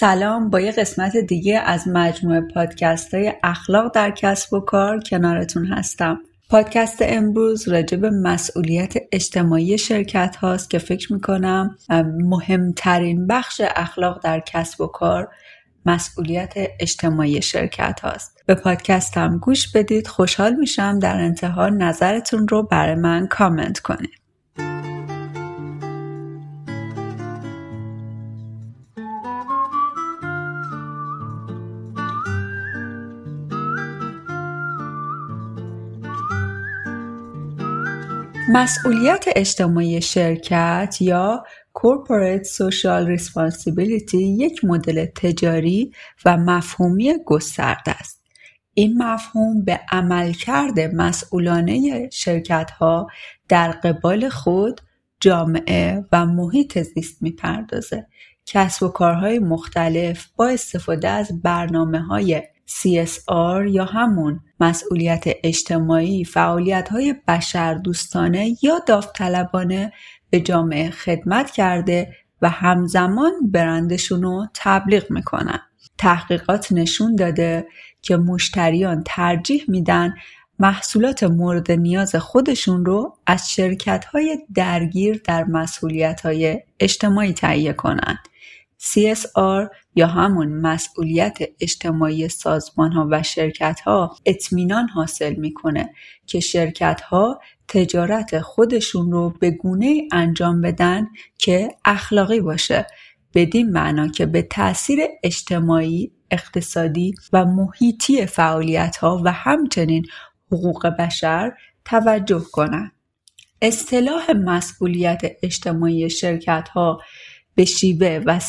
سلام. با یه قسمت دیگه از مجموعه پادکست های اخلاق در کسب و کار کنارتون هستم. پادکست امروز راجع به مسئولیت اجتماعی شرکت هاست که فکر می‌کنم مهمترین بخش اخلاق در کسب و کار مسئولیت اجتماعی شرکت هاست. به پادکستم گوش بدید. خوشحال میشم. در انتها نظرتون رو برای من کامنت کنید. مسئولیت اجتماعی شرکت یا Corporate Social Responsibility یک مدل تجاری و مفهومی گسترده است. این مفهوم به عملکرد مسئولانه شرکت ها در قبال خود، جامعه و محیط زیست می‌پردازه. کسب و کارهای مختلف با استفاده از برنامه های CSR یا همون مسئولیت اجتماعی فعالیت های بشر دوستانه یا داوطلبانه به جامعه خدمت کرده و همزمان برندشون رو تبلیغ می‌کنن. تحقیقات نشون داده که مشتریان ترجیح میدن محصولات مورد نیاز خودشون رو از شرکت های درگیر در مسئولیت های اجتماعی تهیه کنند. CSR یا همون مسئولیت اجتماعی سازمان ها و شرکت ها اطمینان حاصل می‌کنه که شرکت ها تجارت خودشون رو به گونه انجام بدن که اخلاقی باشه بدین معنا که به تاثیر اجتماعی اقتصادی و محیطی فعالیت ها و همچنین حقوق بشر توجه کنند. اصطلاح مسئولیت اجتماعی شرکت ها به شیوه و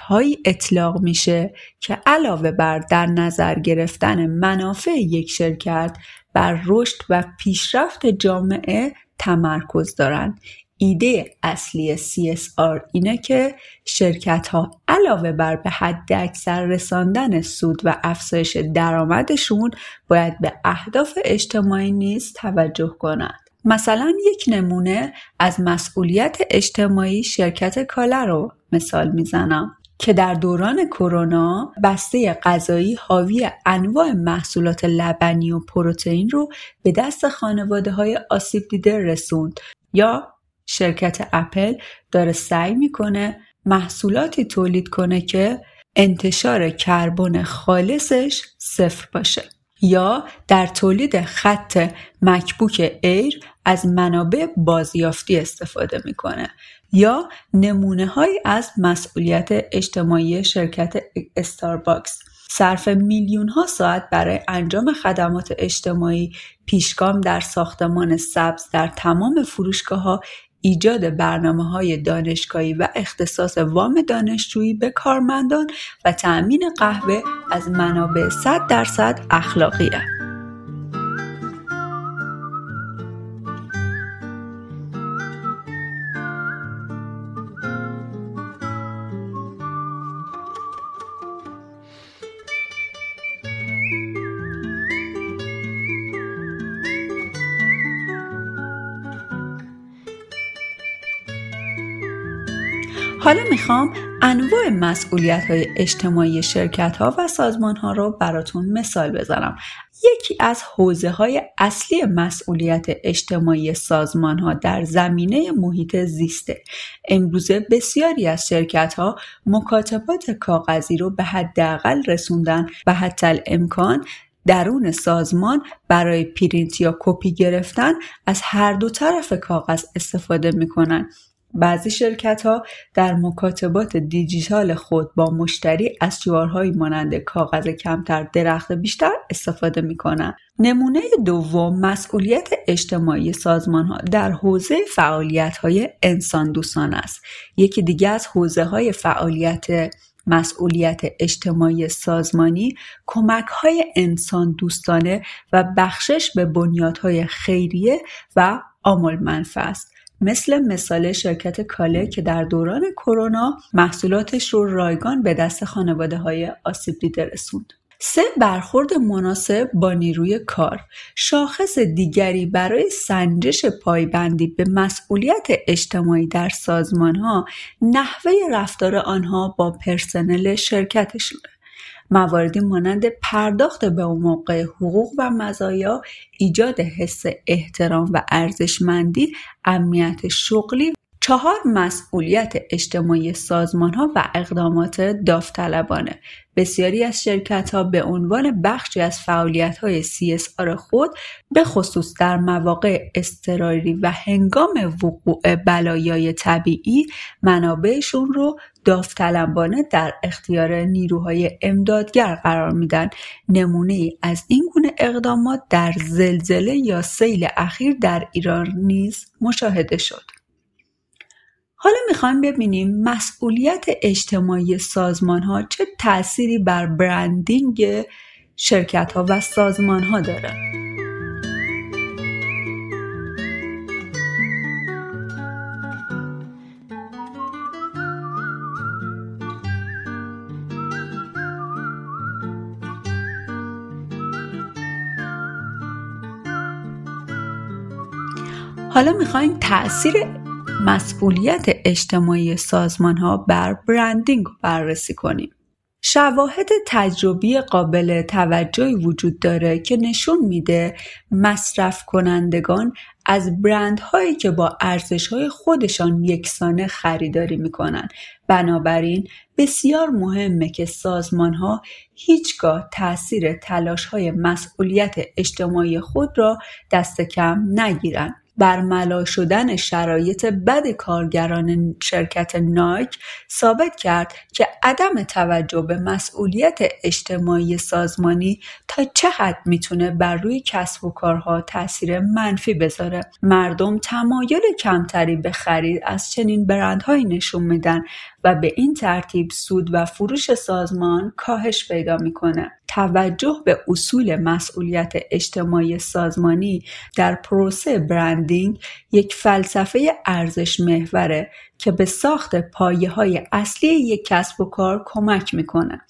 هایی اطلاق میشه که علاوه بر در نظر گرفتن منافع یک شرکت بر رشد و پیشرفت جامعه تمرکز دارند. ایده اصلی CSR اینه که شرکت ها علاوه بر به حد اکثر رساندن سود و افزایش درآمدشون باید به اهداف اجتماعی نیز توجه کنند. مثلا یک نمونه از مسئولیت اجتماعی شرکت کالا رو مثال می‌زنم که در دوران کرونا بسته غذایی حاوی انواع محصولات لبنی و پروتئین رو به دست خانواده های آسیب دیده رسوند. یا شرکت اپل داره سعی می‌کنه محصولاتی تولید کنه که انتشار کربن خالصش صفر باشه. یا در تولید خط MacBook Air از منابع بازیافتی استفاده می‌کنه یا نمونه های از مسئولیت اجتماعی شرکت استارباکس صرف میلیون ها ساعت برای انجام خدمات اجتماعی پیشگام در ساختمان سبز در تمام فروشگاه ها ایجاد برنامه های دانشگاهی و اختصاص وام دانشجویی به کارمندان و تأمین قهوه از منابع 100 درصد اخلاقیه. حالا می‌خوام انواع مسئولیت های اجتماعی شرکت ها و سازمان ها رو براتون مثال بزنم. یکی از حوزه های اصلی مسئولیت اجتماعی سازمان ها در زمینه محیط زیسته. امروزه بسیاری از شرکت ها مکاتبات کاغذی رو به حداقل رسوندن و حتی امکان درون سازمان برای پرینت یا کپی گرفتن از هر دو طرف کاغذ استفاده می‌کنن بعضی شرکت ها در مکاتبات دیجیتال خود با مشتری از جوارهایی مانند کاغذ کمتر درخت بیشتر استفاده می کنند. نمونه دوم مسئولیت اجتماعی سازمان ها در حوزه فعالیت های انسان دوستان است. یکی دیگه از حوزه های فعالیت مسئولیت اجتماعی سازمانی کمک های انسان دوستانه و بخشش به بنیادهای خیریه و آمل منفع است. مثل مثال شرکت کاله که در دوران کرونا محصولاتش رو رایگان به دست خانواده های آسیب دیده رسوند. سه برخورد مناسب با نیروی کار شاخص دیگری برای سنجش پایبندی به مسئولیت اجتماعی در سازمان ها نحوه رفتار آنها با پرسنل شرکتشونه مواردی مانند پرداخت به موقع حقوق و مزایا ایجاد حس احترام و ارزشمندی امنیت شغلی چهار مسئولیت اجتماعی سازمان ها و اقدامات داوطلبانه. بسیاری از شرکت ها به عنوان بخشی از فعالیت های CSR خود به خصوص در مواقع اضطراری و هنگام وقوع بلایای طبیعی منابعشون رو داوطلبانه در اختیار نیروهای امدادگر قرار میدن نمونه ای از این گونه اقدامات در زلزله یا سیل اخیر در ایران نیز مشاهده شد حالا می‌خوایم ببینیم مسئولیت اجتماعی سازمان ها چه تأثیری بر برندینگ شرکت ها و سازمان ها داره. حالا می‌خوایم تاثیر مسئولیت اجتماعی سازمان ها بر برندینگ بررسی کنیم. شواهد تجربی قابل توجهی وجود داره که نشون میده مصرف کنندگان از برندهایی که با ارزشهای خودشان یکسانه خریداری می‌کنن بنابراین بسیار مهمه که سازمان ها هیچگاه تاثیر تلاش های مسئولیت اجتماعی خود را دست کم نگیرند برملا شدن شرایط بد کارگران شرکت نایک ثابت کرد که عدم توجه به مسئولیت اجتماعی سازمانی تا چه حد می‌تونه بر روی کسب و کارها تاثیر منفی بذاره مردم تمایل کمتری به خرید از چنین برندهایی نشون میدن و به این ترتیب سود و فروش سازمان کاهش پیدا می‌کنه. توجه به اصول مسئولیت اجتماعی سازمانی در پروسه برندینگ یک فلسفه ارزش محوره که به ساخت پایه های اصلی یک کسب و کار کمک می‌کنه.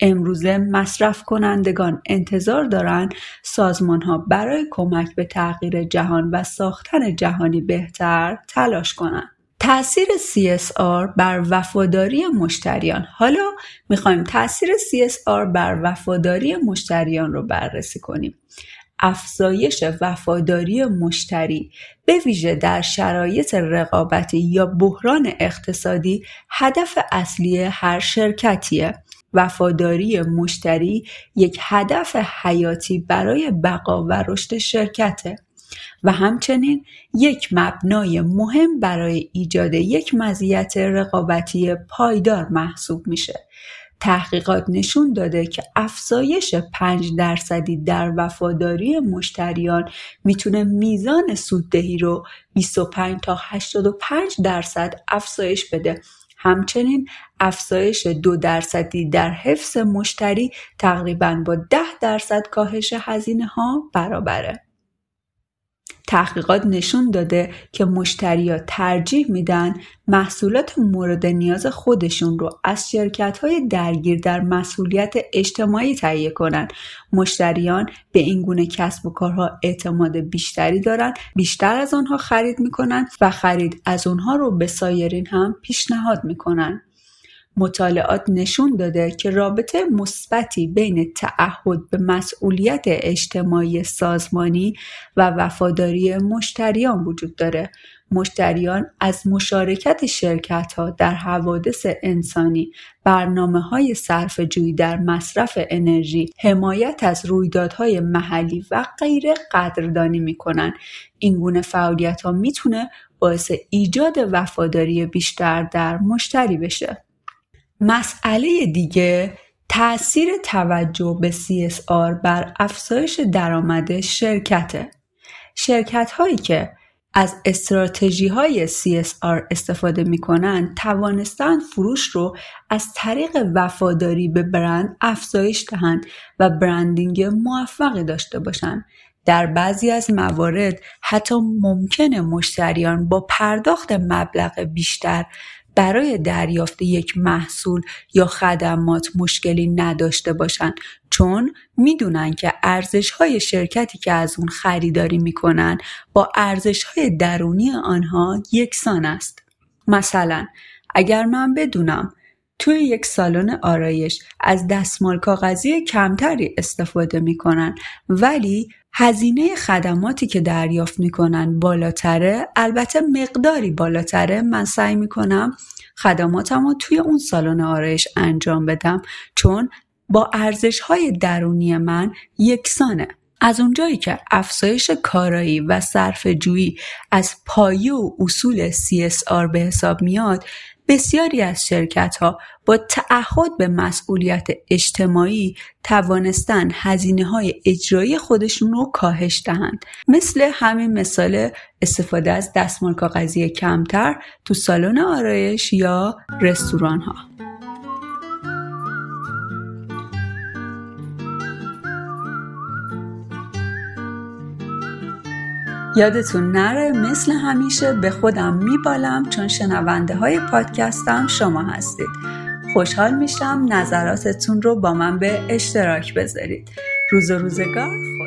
امروزه مصرف کنندگان انتظار دارند سازمان ها برای کمک به تغییر جهان و ساختن جهانی بهتر تلاش کنند. تاثیر CSR بر وفاداری مشتریان. حالا می‌خوایم تاثیر CSR بر وفاداری مشتریان رو بررسی کنیم. افزایش وفاداری مشتری به ویژه در شرایط رقابتی یا بحران اقتصادی هدف اصلی هر شرکتیه. وفاداری مشتری یک هدف حیاتی برای بقا و رشد شرکته. و همچنین یک مبنای مهم برای ایجاد یک مزیت رقابتی پایدار محسوب میشه. تحقیقات نشون داده که افزایش 5 درصدی در وفاداری مشتریان می‌تونه میزان سوددهی رو 25 تا 85 درصد افزایش بده همچنین افزایش دو درصدی در حفظ مشتری تقریبا با 10 درصد کاهش هزینه ها برابره. تحقیقات نشون داده که مشتریا ترجیح میدن محصولات مورد نیاز خودشون رو از شرکت های درگیر در مسئولیت اجتماعی تهیه کنند. مشتریان به این گونه کسب و کارها اعتماد بیشتری دارند بیشتر از آنها خرید می‌کنن و خرید از آنها رو به سایرین هم پیشنهاد می‌کنن مطالعات نشون داده که رابطه مثبتی بین تعهد به مسئولیت اجتماعی سازمانی و وفاداری مشتریان وجود داره. مشتریان از مشارکت شرکت ها در حوادث انسانی، برنامه های صرف جویی در مصرف انرژی، حمایت از رویدادهای محلی و غیره قدردانی می‌کنن. این گونه فعالیت ها می‌تونه باعث ایجاد وفاداری بیشتر در مشتری بشه. مسئله دیگه تاثیر توجه به CSR بر افزایش درآمد شرکته. شرکت هایی که از استراتژی های CSR استفاده می کنند توانستند فروش رو از طریق وفاداری به برند افزایش دهند و برندینگ موفقی داشته باشند. در بعضی از موارد حتی ممکن مشتریان با پرداخت مبلغ بیشتر برای دریافت یک محصول یا خدمات مشکلی نداشته باشند چون می‌دونن که ارزش های شرکتی که از اون خریداری می‌کنن با ارزش های درونی آنها یکسان است. مثلا اگر من بدونم توی یک سالن آرایش. از دستمال کاغذی کمتری استفاده می‌کنن. ولی هزینه خدماتی که دریافت می‌کنن بالاتره. البته مقداری بالاتره. من سعی می‌کنم خدماتم رو توی اون سالن آرایش انجام بدم. چون با ارزش های درونی من یکسانه. از اونجایی که افزایش کارایی و صرف جویی از پایه و اصول CSR به حساب میاد بسیاری از شرکت ها با تعهد به مسئولیت اجتماعی توانستن هزینه های اجرایی خودشون رو کاهش دهند. مثل همین مثال استفاده از دستمال کاغذی کمتر تو سالن آرایش یا رستوران ها یادتون نره مثل همیشه به خودم میبالم چون شنونده های پادکستم شما هستید. خوشحال میشم نظراتتون رو با من به اشتراک بذارید. روز و روزگار